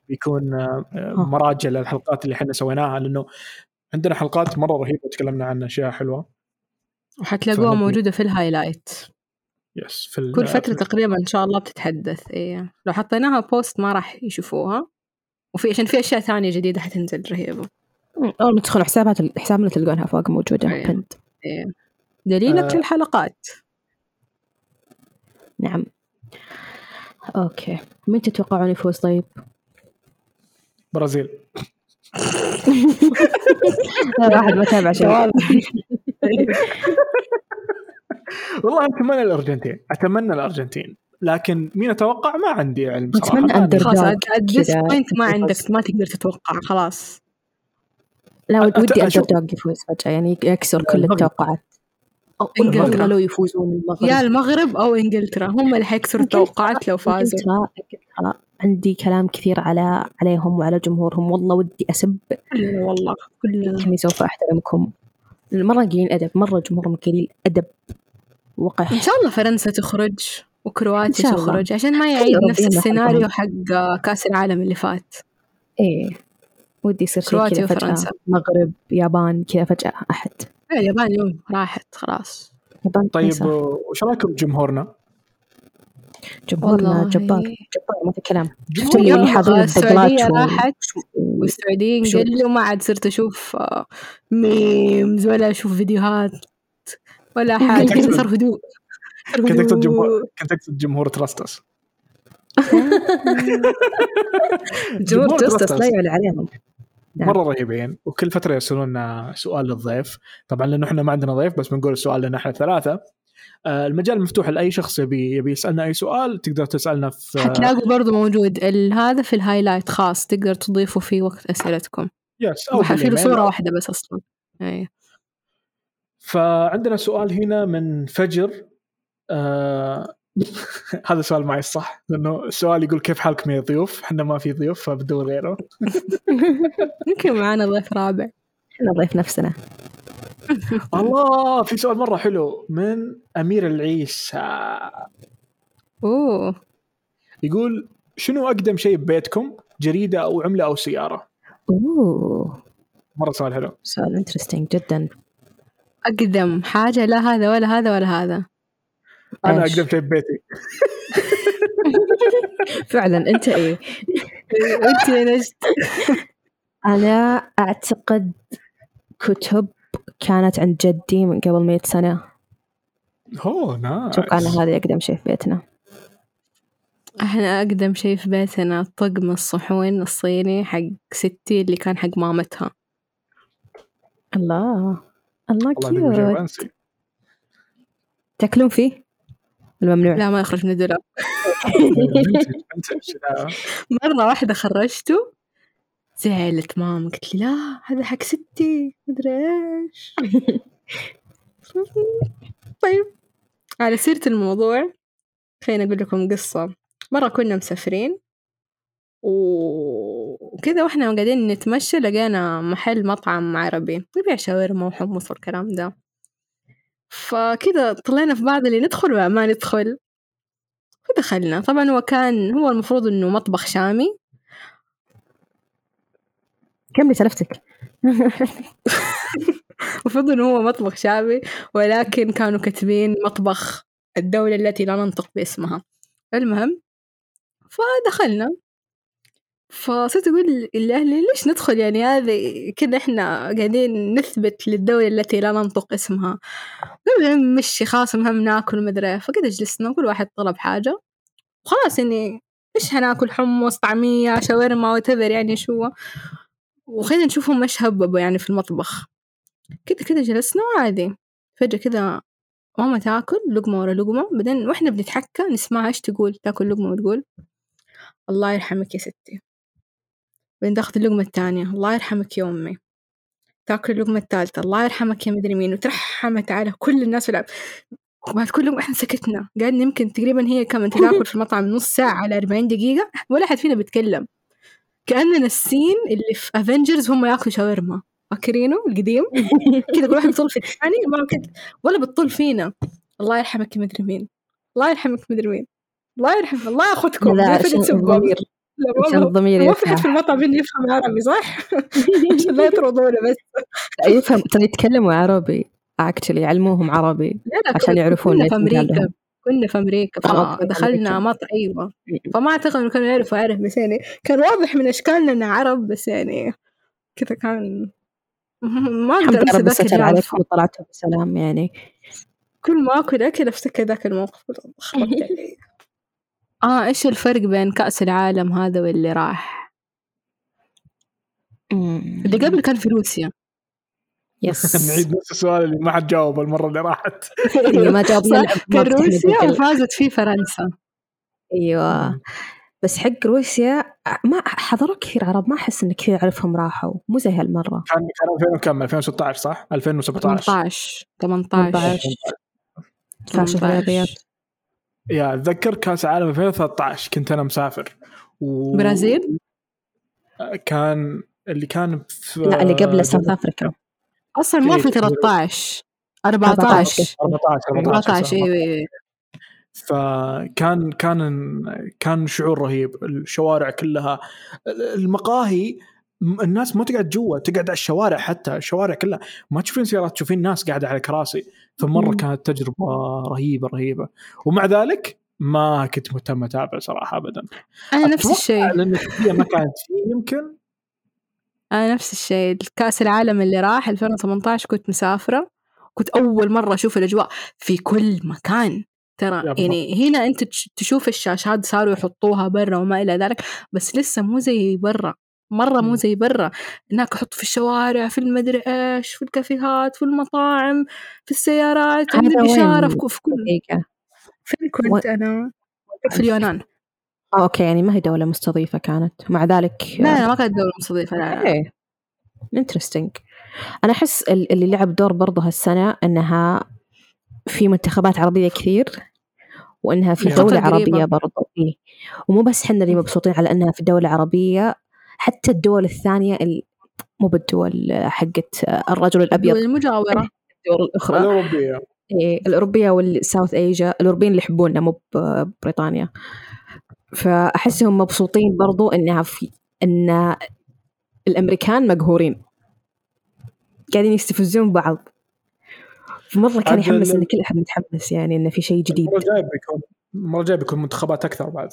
بيكون آه، آه،. مراجع للحلقات اللي إحنا سويناها لأنه عندنا حلقات مرة رهيبة تكلمنا عن أشياء حلوة وحتلاقوها موجودة في ال highlight yes في ال- كل فترة في- تقريبا إن شاء الله بتتحدث إيه. لو حطيناها post ما راح يشوفوها. وفي عشان في أشياء ثانية جديدة حتنزل رهيبة. أول ما تدخلوا حسابات حسابنا تلقونها فوق موجودة أيوة. بنت إيه. دليلك آه. الحلقات نعم. أوكي. مين تتوقعون يفوز طيب؟ برازيل. لا واحد ما تابع شيء. والله أتمنى الأرجنتين أتمنى الأرجنتين. لكن مين أتوقع؟ ما عندي علم صراحة. أدري. أندر- خلاص point ما. عندك ما تقدر تتوقع خلاص. لا ودي أشوف- أندر دوغ يفوز فجأة يعني يكسر كل. التوقعات. أو. إنجلترا لو يفوزون المغرب. يا المغرب أو إنجلترا هم اللي حيكسروا التوقعات لو فازوا. إنجلترا عندي كلام كثير على عليهم وعلى جمهورهم. والله ودي أسب كلنا والله كلنا. سوف أحترمكم مرة قليل أدب مرة جمهورهم قليل أدب إن وقح شاء الله فرنسا تخرج وكرواتيا شاء الله. تخرج عشان ما يعيد نفس. السيناريو حق كأس العالم اللي فات إيه ودي يصير شيء كرواتيا وفرنسا. مغرب يابان كذا فجأة أحد لا، اليابان يوم راحت خلاص يابان طيب. وش رأيكم بجمهورنا؟ جمهورنا. جبار جبار ما في كلام شفت اللي اللي حاضرين السعودية راحت والسعوديين قلوا ما عاد صرت أشوف آه، ميمز ولا أشوف فيديوهات ولا أقصد- صار هدوء. كنت اقصد. جمهور كنت اقصد جمهور تراستس جمهور تراستس. لا يعلى عليهم. نعم. مرة رهيبين. وكل فترة يرسلون لنا سؤال للضيف. طبعا لأنه إحنا ما عندنا ضيف بس بنقول السؤال لنا إحنا ثلاثة آه، المجال مفتوح لأي شخص يبي يبي يسألنا أي سؤال تقدر تسألنا في حتلاقوا برضو موجود. ال- هذا في الهايلايت خاص تقدر تضيفوا فيه وقت أسئلتكم. يس أو في أو- واحدة بس أصلا. أي فعندنا سؤال هنا من فجر. آه هذا سؤال معي الصح لأنه السؤال يقول كيف حالكم يا ضيوف؟ إحنا ما في ضيوف فبدور غيره. يمكن معانا ضيف رابع. إحنا نضيف نفسنا. الله في سؤال مرة حلو من أمير العيسى. أوه. يقول شنو أقدم شيء ببيتكم؟ جريدة أو عملة أو سيارة؟ أوه. مرة سؤال حلو. سؤال interesting جدا. أقدم حاجة لا هذا ولا هذا ولا هذا. أنا إيش؟ أقدم شيء ببيتي فعلا أنت إيه؟ وأنت يا نجد؟ أنا أعتقد كتب كانت عند جدي من قبل مئة سنة. اوه nice أتوقع إن هذا اقدم شيء في بيتنا. إحنا أقدم شيء في بيتنا طقم الصحون الصيني حق ستي اللي كان حق مامتها. الله. الله كيوت تاكلون فيه؟ الممنوع. لا ما يخرج من الدولاب. مرة واحدة خرجته زعلت ماما قلت لي لا هذا حق ستي مدري إيش. طيب على سيرة الموضوع خليني أقول لكم قصة. مرة كنا مسافرين. وكذا وإحنا قاعدين نتمشى لقينا محل مطعم عربي يبيع شاورما وحمص والكلام ده. فكذا طلعنا في بعض اللي ندخل ولا ما ندخل ودخلنا طبعا هو كان هو المفروض إنه مطبخ شامي. كملي سلفتك؟ المفروض إنه هو مطبخ شامي ولكن كانوا كاتبين مطبخ الدولة التي لا ننطق باسمها. المهم فدخلنا. فصرت أقول لأهلي ليش ندخل؟ يعني هذه كده إحنا قاعدين نثبت للدولة التي لا ننطق اسمها. مشي خلاص المهم ناكل ومدري إيه. فكده جلسنا كل واحد طلب حاجة. وخلاص يعني إيش هناكل؟ حمص طعمية شاورما وتبر يعني شو. وخلينا نشوفهم إيش هببوا يعني في المطبخ. كده كده جلسنا وعادي. فجأة كده ماما تاكل لقمة ورا لقمة. بعدين وإحنا بنتحكى نسمعها إيش تقول؟ تاكل لقمة وتقول الله يرحمك يا ستي. بعدين تاخذ اللقمة الثانية الله يرحمك يا أمي. تاكل اللقمة الثالثة الله يرحمك يا مدري مين. وترحمت على كل الناس في العب. وبعد كل لقمة إحنا سكتنا. قعدنا يمكن تقريبا هي كم؟ أنت تاكل في المطعم نص ساعة على 40 دقيقة. ولا حد فينا بيتكلم. كأننا ال scene اللي في Avengers هم ياكلوا شاورما. فاكرينه القديم؟ كذا كل واحد بيطول في الثاني ما كنت ولا بتطول فينا. الله يرحمك مدري مين. الله يرحمك مدري مين. الله يرحم الله ياخذكم. لا لا عشان الضمير الضمير ما في حد يرتاح في المطعم يفهم عربي صح؟ عشان لا يطردونا بس. يفهم. ترى يتكلموا عربي. actually يعلموهم عربي لا لا عشان يعرفون كنا في أمريكا. مجالهم. كنا في آه، okay، فدخلنا أمريكا. مطعم أيوة. فما أعتقد إنه كانوا يعرفوا عرب بس يعني كان واضح من أشكالنا إننا عرب بس يعني كذا كان ما أنسى ربنا ذاك اليوم وطلعتوا بسلام يعني. كل ما أكل أكل أفتكر ذاك الموقف. خربت علي آه إيش الفرق بين كأس العالم هذا واللي راح؟ اللي قبل كان في روسيا. yes. نعيد نفس السؤال اللي ما حد جاوب المرة اللي راحت. اللي ما جاوبنا كان روسيا. وفازت فيه فرنسا. أيوه. بس حق روسيا ما حضروا كثير عرب ما أحس ان كثير اعرفهم راحوا. مو زي هالمرة. كان كان 2000 وكم؟ 2016 صح؟ 2017 18 18 18 فاشل 18. الرياضيات يا أتذكر كأس عالم 2013 كنت أنا مسافر. و... برازيل؟ كان اللي كان في لا اللي قبل ساوث افريكا أصلا ما في إيه، 13 14. 14 14 14 14 أيوه أيوه فكان كان كان شعور رهيب. الشوارع كلها المقاهي الناس ما تقعد جوا تقعد على الشوارع حتى الشوارع كلها. ما تشوفين سيارات تشوفين ناس قاعدة على كراسي. فمرة. كانت تجربة رهيبة رهيبة. ومع ذلك ما كنت مهتم أتابع صراحة ابدا. أنا نفس الشيء. لأن ما كانت فيه يمكن. أنا نفس الشيء. كأس العالم اللي راح 2018 كنت مسافرة. كنت أول مرة أشوف الأجواء في كل مكان. ترى. يعني هنا أنت تش- تشوف الشاشات صاروا يحطوها برا وما إلى ذلك. بس لسه مو زي برا. مرة مو. زي برا هناك يحطوا في الشوارع في المدري إيش في الكافيهات في المطاعم في السيارات؟ في كل- في كل دقيقة فين كنت أنا؟ في اليونان آه، okay يعني ما هي دولة مستضيفة كانت مع ذلك لا لا ما كانت دولة مستضيفة لا إيه interesting أنا أحس ال- اللي لعب دور برضه هالسنة إنها في منتخبات عربية كثير وإنها في قريبة. عربية برضه إيه. ومو بس حنا اللي مبسوطين على إنها في دولة عربية حتى الدول الثانية ال- مو بالدول حقت الرجل الأبيض. الدول المجاورة. الدول الأخرى. الأوروبية. إيه الأوروبية والساوث إيجا الأوروبيين اللي يحبوننا مو ببريطانيا فأحسهم مبسوطين برضو إنها في إن الأمريكان مقهورين. قاعدين يستفزون بعض. فمرة كان يحمس إن كل أحد متحمس يعني إنه في شيء جديد. المرة الجاية بيكون المرة الجاية بيكون منتخبات أكثر بعد.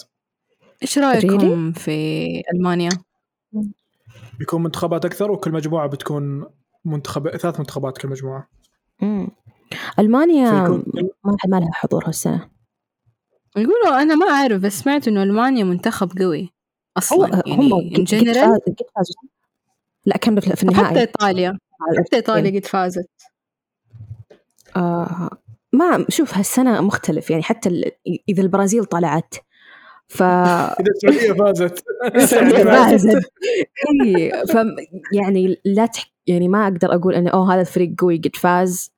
إيش رأيكم في ألمانيا؟ بيكون منتخبات أكثر وكل مجموعة بتكون منتخب ثلاث منتخبات كل مجموعة. مم. ألمانيا فيكون ما ما لها حضور هالسنة. يقولوا أنا ما أعرف بس سمعت إنه ألمانيا منتخب قوي أصلا هم يعني ان قد جنرال فاز- قد فازوا. لا كانوا في حتى النهائي؟ إيطاليا. على حتى إيطاليا قد فازت. آه ما شوف هالسنة مختلف يعني حتى ال- إذا البرازيل طلعت ف إذا السعودية فازت. السعودية يعني فازت. إي، ف يعني لا تح... يعني ما أقدر أقول إنه أوه هذا الفريق قوي قد فاز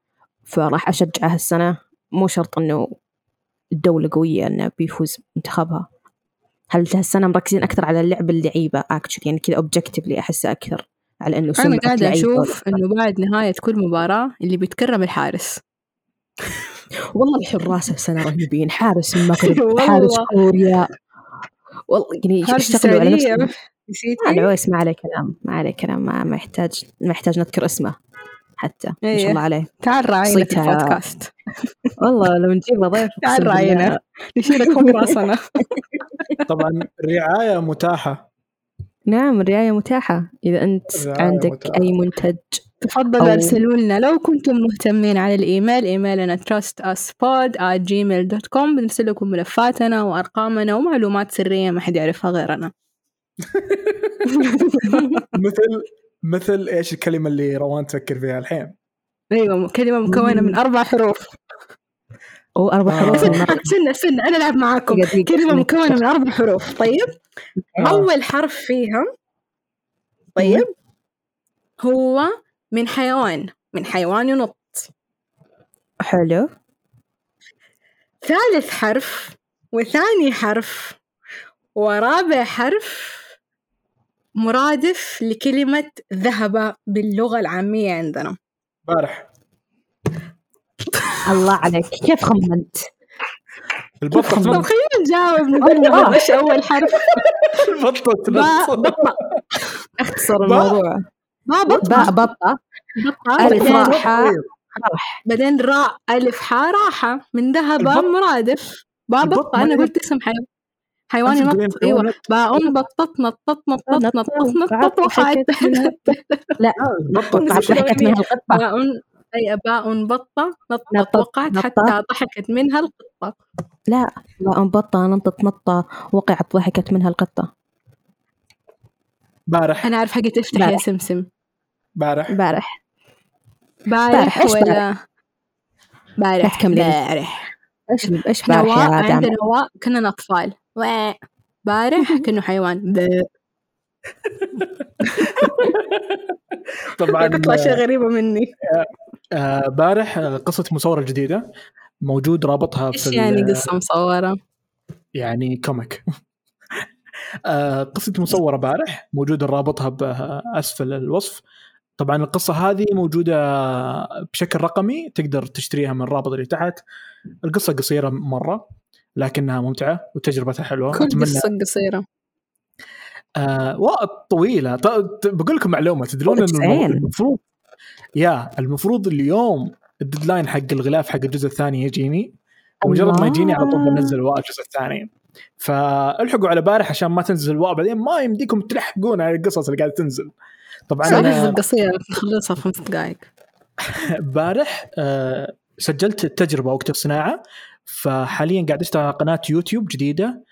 فراح أشجعه هالسنة. مو شرط إنه الدولة قوية إنه بيفوز منتخبها. هل هالسنة مركزين أكثر على اللعب اللعيبة؟ actually يعني كذا objectively أحسه أكثر على إنه أنا سمعة قاعدة لعيبة أشوف إنه بعد نهاية كل مباراة اللي بيتكرم الحارس والله الحراس هالسنة رهيبين حارس المغرب. حارس كوريا والله يعني اشتغلوا على نفسهم نسيتي؟ آه، العويس ما عليه كلام ما عليه كلام ما, ما يحتاج ما يحتاج نذكر اسمه حتى ما إيه. شاء الله عليه تعال راعينا في البودكاست والله لو نجيب له ضيف تعال. راعينا نشيلك فوق راسنا طبعا رعاية متاحة نعم الرعاية متاحة إذا أنت الرعاية عندك متاحة. أي منتج تفضلوا أو- ارسلوا لنا لو كنتم مهتمين على الإيميل إيميلنا trustuspod@gmail.com بنرسل لكم ملفاتنا وأرقامنا ومعلومات سرية ما حد يعرفها غيرنا. مثل مثل إيش الكلمة اللي روان تفكر فيها الحين؟ أيوه كلمة مكونة من أربع حروف. أو أربع آه. حروف. استنى استنى أنا ألعب معاكم. كلمة مكونة من أربع حروف. طيب؟ آه. أول حرف فيها طيب هو من حيوان من حيوان ينط. حلو. ثالث حرف وثاني حرف ورابع حرف مرادف لكلمة ذهب باللغة العامية عندنا. بارح. الله عليك. كيف خمنت؟ البطة طب خلينا نجاوب نقول إيش أول حرف. البطة أختصر. الموضوع. بطة باء بطة بطة ألف حاء راح. بعدين راء ألف حاء راحة. من ذهب مرادف باء البط بطة أنا. قلت اسم حيوان. حيوان أنت. تقولين ينط حيوان أيوة ينط. باء بطت نطت نطت نطت نطت نطت وحات لا. وقعت تمشي. ضحكت منها القطة. باء أي باء بطة. نطت نطت، وقعت. حتى ضحكت منها القطة. لا. باء بطة نطت نطة. وقعت ضحكت منها القطة. بارح. أنا أعرف حقت افتح يا. سمسم. بارح بارح بارح بارح، إيش ولا؟ لا بارح تكملين. بارح إيش إيش بارح يا واء رادع عندنا واء. كنا أطفال واء. بارح كأنه حيوان. باء. طبعا تطلع شيء غريبة مني. آه، بارح آه، قصة مصورة جديدة. موجود رابطها إيش في ال- يعني قصة مصورة؟ يعني كوميك. آه، قصة مصورة بارح موجود رابطها بأسفل الوصف. طبعا القصة هذه موجودة بشكل رقمي تقدر تشتريها من الرابط اللي تحت. القصة قصيرة مرة لكنها ممتعة وتجربتها حلوة. كل أتمنى قصة قصيرة. آه وقت طويلة. ط- بقول لكم معلومة تدرون إنه المفروض يا المفروض اليوم ال deadline حق الغلاف حق الجزء الثاني يجيني ومجرد ما يجيني على طول. بنزل واء الجزء الثاني. فالحقوا على بارح عشان ما تنزل واء بعدين ما يمديكم تلحقون على القصص اللي قاعدة تنزل. طبعا قصة أنا قصيرة نخلصها في خمس دقائق بارح آه، سجلت التجربة وقت الصناعة فحاليا قاعد أشتغل على قناة يوتيوب جديدة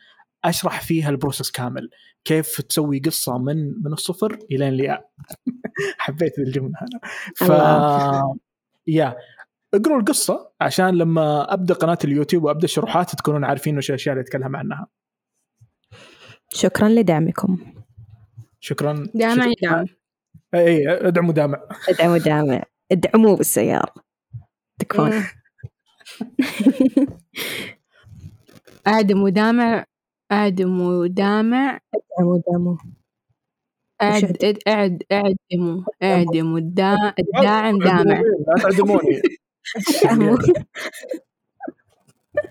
أشرح فيها ال process كامل كيف تسوي قصة من من الصفر إلى الياء حبيت الجملة هنا ف. يا اقروا القصة عشان لما أبدأ قناة اليوتيوب وأبدأ الشروحات تكونون عارفين وش الأشياء اللي أتكلم عنها. شكرا لدعمكم. شكرا. دعم شكراً. اي ادعموا دامع ادعموا دامع ادعموه بالسيارة. تكفون. أعدم ودامع أعدم ودامع ادعموا أعد أعد أعدم أعدم الدا- الداعم دامع. لا تعدموني.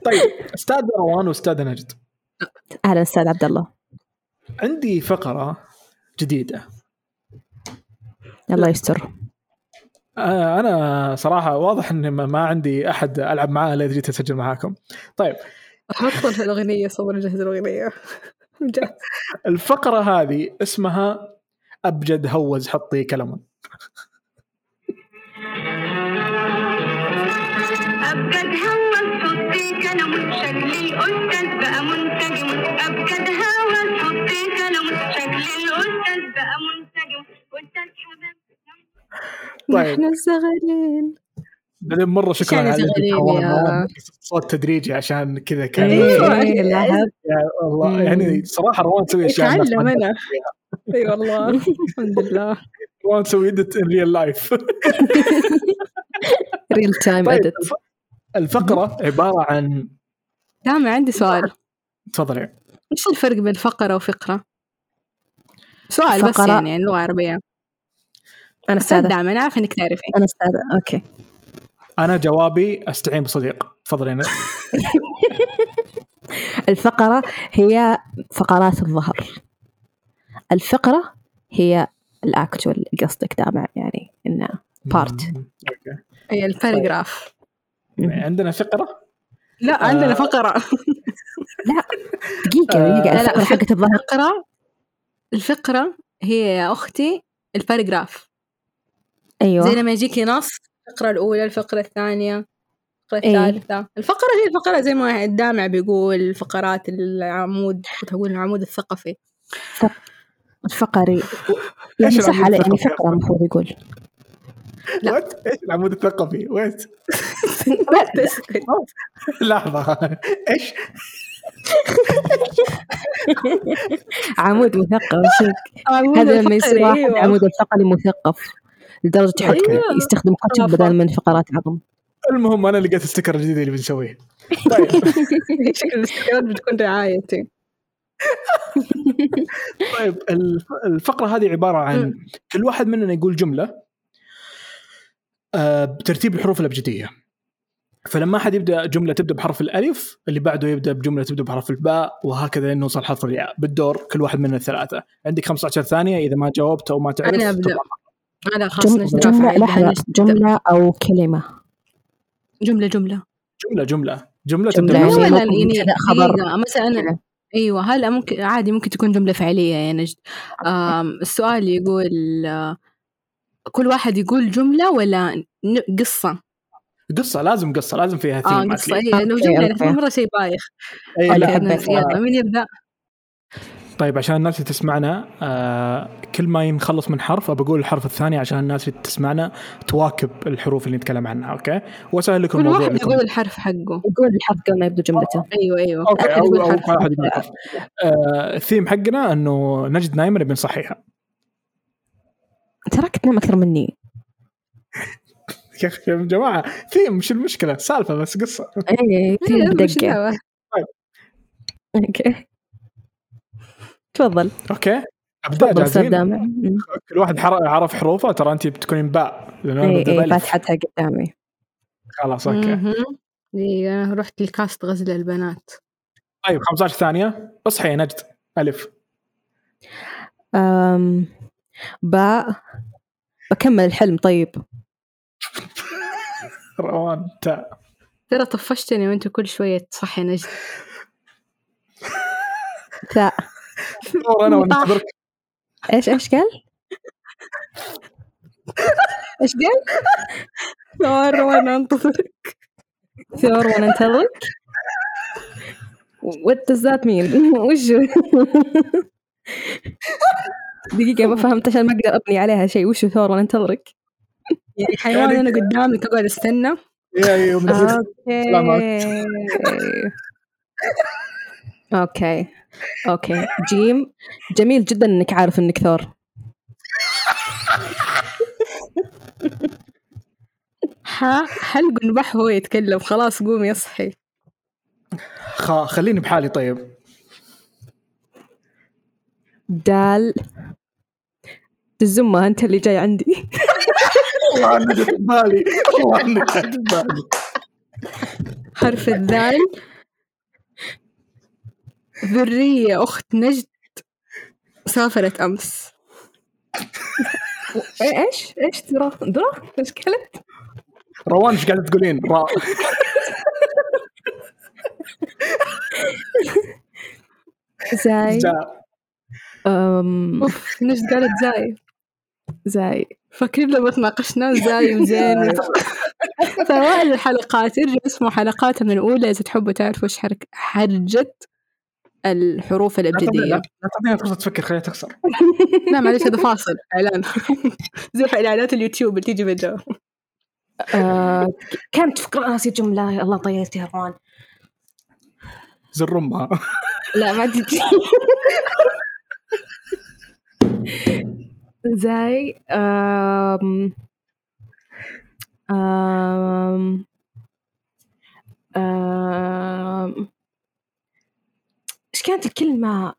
طيب أستاذ روان وأستاذ نجد. أهلا أستاذ عبد الله. عندي فقرة جديدة. الله يستر. آه، أنا صراحة واضح ان ما ما عندي أحد ألعب معاه إلا إذا جيت أسجل معاكم. طيب. أحط الأغنية صور جهز الأغنية. جاهز. الفقرة هذه اسمها أبجد هوز حطي كلمة. أبجد هوس حطي كلام شكل الأستاذ بقى منسجم أبجد هوس حطي كلام شكل الأستاذ بقى منسجم أستاذ حبيب طيب نحن الصغيرين بعدين مره شكرا على صوت تدريجي عشان كذا كان. إيه،. يا والله يعني صراحة روان تسوي أشياء أنا. تفكر إي والله الحمد لله. روان تسوي edit in real life real time طيب الف- الفقرة عبارة عن دامع عندي سؤال. تفضلي إيش الفرق بين فقرة وفقرة؟ سؤال بس فقرة. يعني اللغة العربية. أستاذة. دامع أنا عارفة إنك تعرفي. أنا أستاذة. okay. أنا جوابي أستعين بصديق. تفضلي الفقرة هي فقرات الظهر. الفقرة هي ال actual قصدك دامع يعني إنه part هي ال paragraph عندنا فقرة؟ لا عندنا آه. فقرة. دقيقة آه، دقيقة. لا، لا، الفقرة حقت الظهر. الفقرة الفقرة هي يا أختي ال paragraph أيوه. زي لما يجيكي نص الفقرة الأولى الفقرة الثانية الفقرة إيه. الثالثة. الفقرة هي الفقرة زي ما الدامع بيقول فقرات العمود كنت أقول العمود الثقفي. الفقري. يعني صح عليه يعني؟ فقرة المفروض يقول. لا. what إيش العمود الثقفي؟ wait لحظة. إيش؟ عمود مثقف هذا لما يصير واحد أيوة. عمود الفقري مثقف لدرجة يحط أيوة. يستخدم كتب. بدل من فقرات عظم. المهم أنا لقيت الستيكر الجديد اللي بنسويه. طيب. شكل الاستيكرات بتكون رعايتي. طيب الف- الفقرة هذه عبارة عن كل واحد مننا يقول جملة آه، بترتيب الحروف الأبجدية. فلما أحد يبدأ جملة تبدأ بحرف الألف اللي بعده يبدأ بجملة تبدأ بحرف الباء وهكذا لين نوصل حرف الياء. بالدور كل واحد من الثلاثه عندك 15 ثانية إذا ما جاوبت أو ما تعرف أبدأ. تطلع. أنا خلاص جم- نجد جملة لحظة. نجد. جملة أو كلمة. جملة جملة. جملة جملة. جملة جملة. تبدا يعني ولا يعني خبر. دقيقة، مثلا إيوه هلا ممكن عادي ممكن تكون جملة فعلية يا نجد آم، السؤال يقول آه، كل واحد يقول جملة ولا ن- قصة لازم قصة لازم فيها ثيم آه قصة. اي لو جمله. مرة شيء بايخ. حبيت. يلا مين يبدا طيب عشان الناس اللي تسمعنا آه كل ما نخلص من حرف بقول الحرف الثاني عشان الناس اللي تسمعنا تواكب الحروف اللي نتكلم عنها okay؟ واسهل لكم كل الموضوع واحد. يقول الحرف حقه. يقول الحرف قبل ما يبدو جملته. أيوه أيوه. okay أو يقول أو حرف. كل واحد يقول آه الثيم حقنا إنه نجد نايمه نبي نصحيها تراك تنام أكثر مني. يا أخي يا جماعة. ثيم مش المشكلة سالفة بس قصة. اي إيه، بدقة. دعوة. okay. تفضل. okay. أبدأ جاهزين. كل واحد حر- عرف حروفه ترى أنت بتكونين باء. لأنه أنا اي اي بألف. فاتحتها قدامي. خلاص okay. دقيقة أنا رحت الكاست غزل البنات. طيب 15 ثانية. اصحي يا نجد. ألف. أم باء. بكمل الحلم طيب. روان تاء ترى طفشتني وانت كل شوية تصحي نجد. دور أنا وننتظرك إيش إيش قال؟ إيش قال؟ ثور وأنا انتظرك ثور وننتظرك What does that mean؟ وش؟ دقيقة ما فهمت عشان ما أقدر أبني عليها شيء. وش ثور وننتظرك؟ يعني حيوان أنا قدامك اقعد أستنى. يا وننتظرك. أوكي. أوكي. أوكي. جيم. جميل جدا إنك عارف إنك ثور. حلق نبح هو يتكلم. خلاص قوم يصحي خ... خليني بحالي طيب. دال. الزمة أنت اللي جاي عندي. والله انك جت ببالي والله. انك جت ببالي حرف الذال. ذرية أخت نجد. سافرت أمس. إيه، إيش؟ إيش ترى ترى إيش قالت؟ روان إيش قاعدة تقولين؟ را... زاي. أم أوف. نجد قالت زاي. زاي. فاكرين لما تناقشنا؟ زاي وزين في أوائل الحلقات يرجع اسمه حلقاتنا الأولى إذا تحبوا تعرفوا إيش حرك حرجة الحروف الأبجدية لا تعطيني فرصة تفكر خليها تخسر لا معلش هذا فاصل إعلان. زي في إعلانات اليوتيوب اللي تيجي آه، كانت فكرة راسي جملة. الله طيرتي يا روان. زر امها لا ما تجي زي أم أم أم. إيش كانت الكلمة؟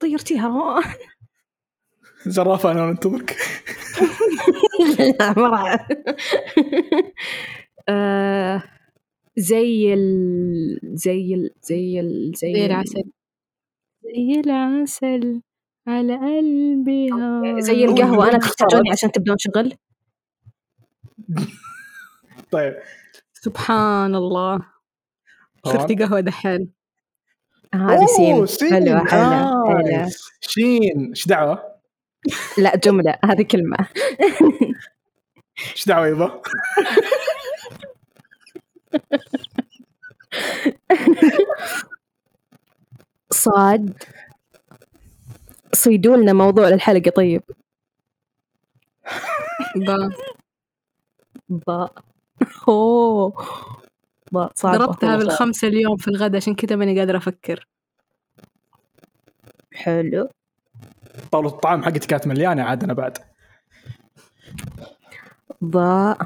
طيرتيها. زرافة أنا ننتظرك لا مرة آه، زي ال زي ال زي ال زي زي ال- العسل. زي العسل. على قلبي. زي هو القهوة أنا بدك تحتاجوني تختار. عشان تبدون شغل طيب سبحان الله. صرتي قهوة دحين هذه أوه، سين. حلوة حلوة. شين إيش دعوة؟ لا جملة هذه كلمة إيش دعوة يبا؟ صاد صيدوا لنا موضوع للحلقة طيب؟ با. باء أوه. باء صعبة ضربتها. بالخمسة اليوم في الغداء عشان كذا ماني قادرة أفكر. حلو. طاوله الطعام حقتي كانت مليانة عاد أنا بعد. ضاء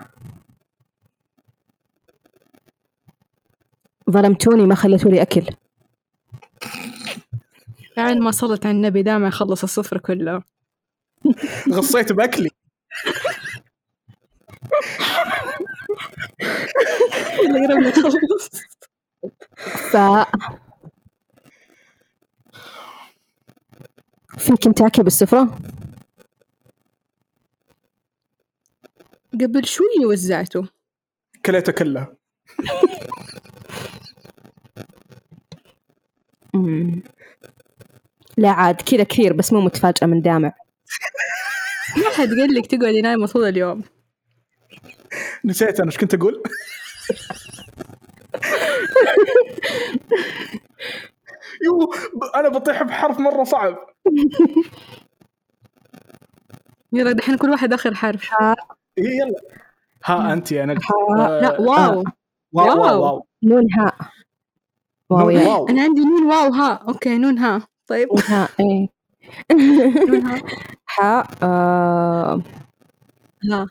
ظلمتوني ما خليتوا لي أكل. بعد ما صلت على النبي دائما يخلص الصفر كله. غصيت نخلص فاء في كنتاكي بالسفرة؟ قبل شوي وزعته. كليته كلها مم. لا عاد كذا كثير بس مو متفاجئة من دامع. ما حد قال لك تقعدي نايمة طول اليوم. نسيت أنا إيش كنت أقول؟ يو أنا بطيح بحرف مرة صعب. يلا دحين كل واحد آخر حرف. إيه يلا. ها أنت يا نجم. ها. لا واو. واو واو واو. واو. نون هاء واو واو. أنا عندي نون واو ها. أوكي نون ها. طيب. هاء إيه. حاء آه ها.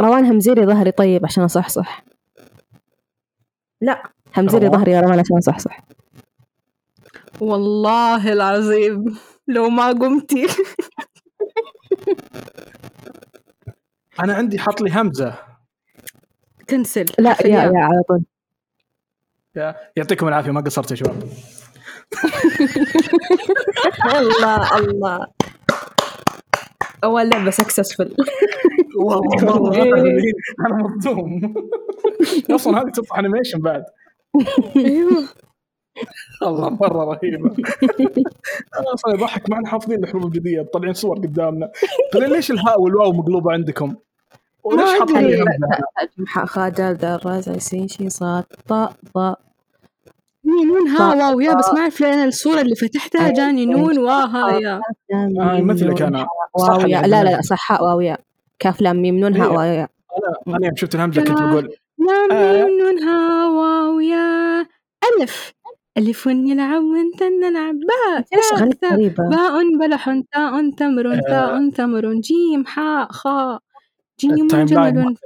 روان همزيري ظهري طيب عشان أصحصح. لا. همزيري؟ ظهري يا روان عشان أصحصح. والله العظيم لو ما قمتي. أنا عندي حط لي همزة. cancel. لا يا. يا على طول. يا- يعطيكم العافية ما قصرت يا شباب. الله الله. أول لعبة successful والله والله أنا مصدوم. أصلا هذه تطلع animation بعد. أيوه. الله مرة رهيبة. أنا أصلا يضحك ما إحنا حافظين الحروف الجديدة طالعين صور قدامنا. ليش الهاء والواو مقلوبة عندكم؟ وليش ما حاط لي أدري. همزه؟ حاء خاء دال دال راء زاي سين شين صاد طاء ضاء. هي نون ها واو يا بس ما أعرف ليه أنا الصورة اللي فتحتها جاني نون وا ها يا. آه، مثلك. صح واو يا لا لا صح حاء واو يا. كاف لام ميم نون هاء إيه. واو يا. أنا أنا يوم شفت الهمزه كنت بقول آه. ميم نون ها واو يا. ألف. ألف يلعب وانت نلعب باء باء بلح تاء تمر تاء تمر جيم حاء خاء. جيم جمل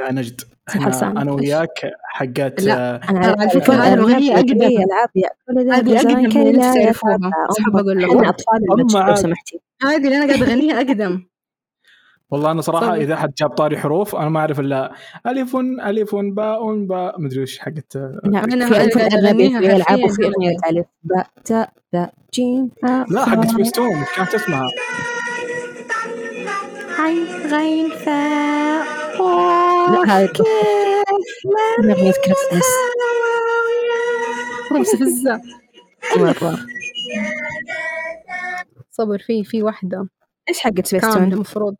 يا نجد. حسان. أنا, أنا وياك حقت لا. آه، أنا على فكرة هذه الأغنية أقدم. العاب يا كل ذا هذه كي من نفسي. بس حابة أقول لكم. إحنا أطفال لو. سمحتي هذه اللي أنا قاعدة أغنيها أقدم والله أنا صراحة. إذا احد جاب طاري حروف أنا ما أعرف إلا ألف ألف باء باء مدري وش حقت آه، لا أنا في ألف أغنيها في العاب وفي هي. أغنية ألف باء تاء ذا جيم لا حقت خاء. فيستون كانت اسمها عين غين فاء مرة. صبر في في واحدة. إيش حقت سبيستون؟ المفروض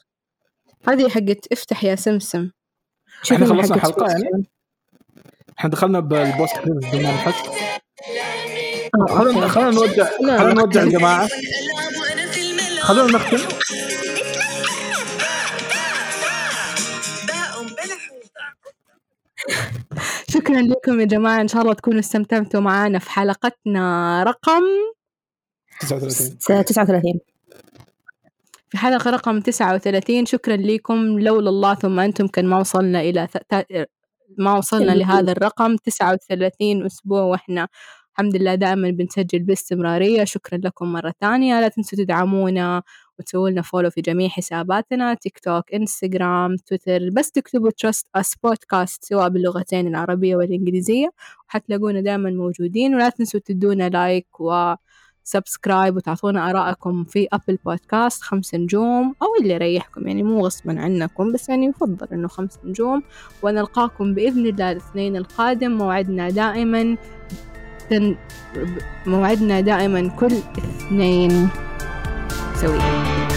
هذه حقت افتح يا سمسم. إحنا خلصنا الحلقة يعني؟ إحنا دخلنا بالبوست كريدت بدون ما نحس خلونا خلونا نودع. خلونا نودع الجماعة. خلونا نختم. شكرا لكم يا جماعة. إن شاء الله تكونوا استمتعتوا معنا في حلقتنا. رقم 39 39 في حلقة رقم 39 شكرا لكم. لولا الله ثم أنتم كان ما وصلنا إلى ما وصلنا لهذا الرقم. 39 أسبوع وإحنا الحمد لله دائما بنسجل باستمرارية. شكرا لكم مرة ثانية. لا تنسوا تدعمونا وتسووا لنا follow في جميع حساباتنا تيك توك انستغرام تويتر بس تكتبوا Trust Us Podcast سواء باللغتين العربية والإنجليزية وحتلاقونا دائما موجودين. ولا تنسوا تدونا like و subscribe وتعطونا آرائكم في Apple Podcast خمس نجوم أو اللي يريحكم. يعني مو غصبا عنكم بس يعني يفضل إنه خمس نجوم. ونلقاكم بإذن الله الاثنين القادم. موعدنا دائما. موعدنا دائما كل اثنين. سوي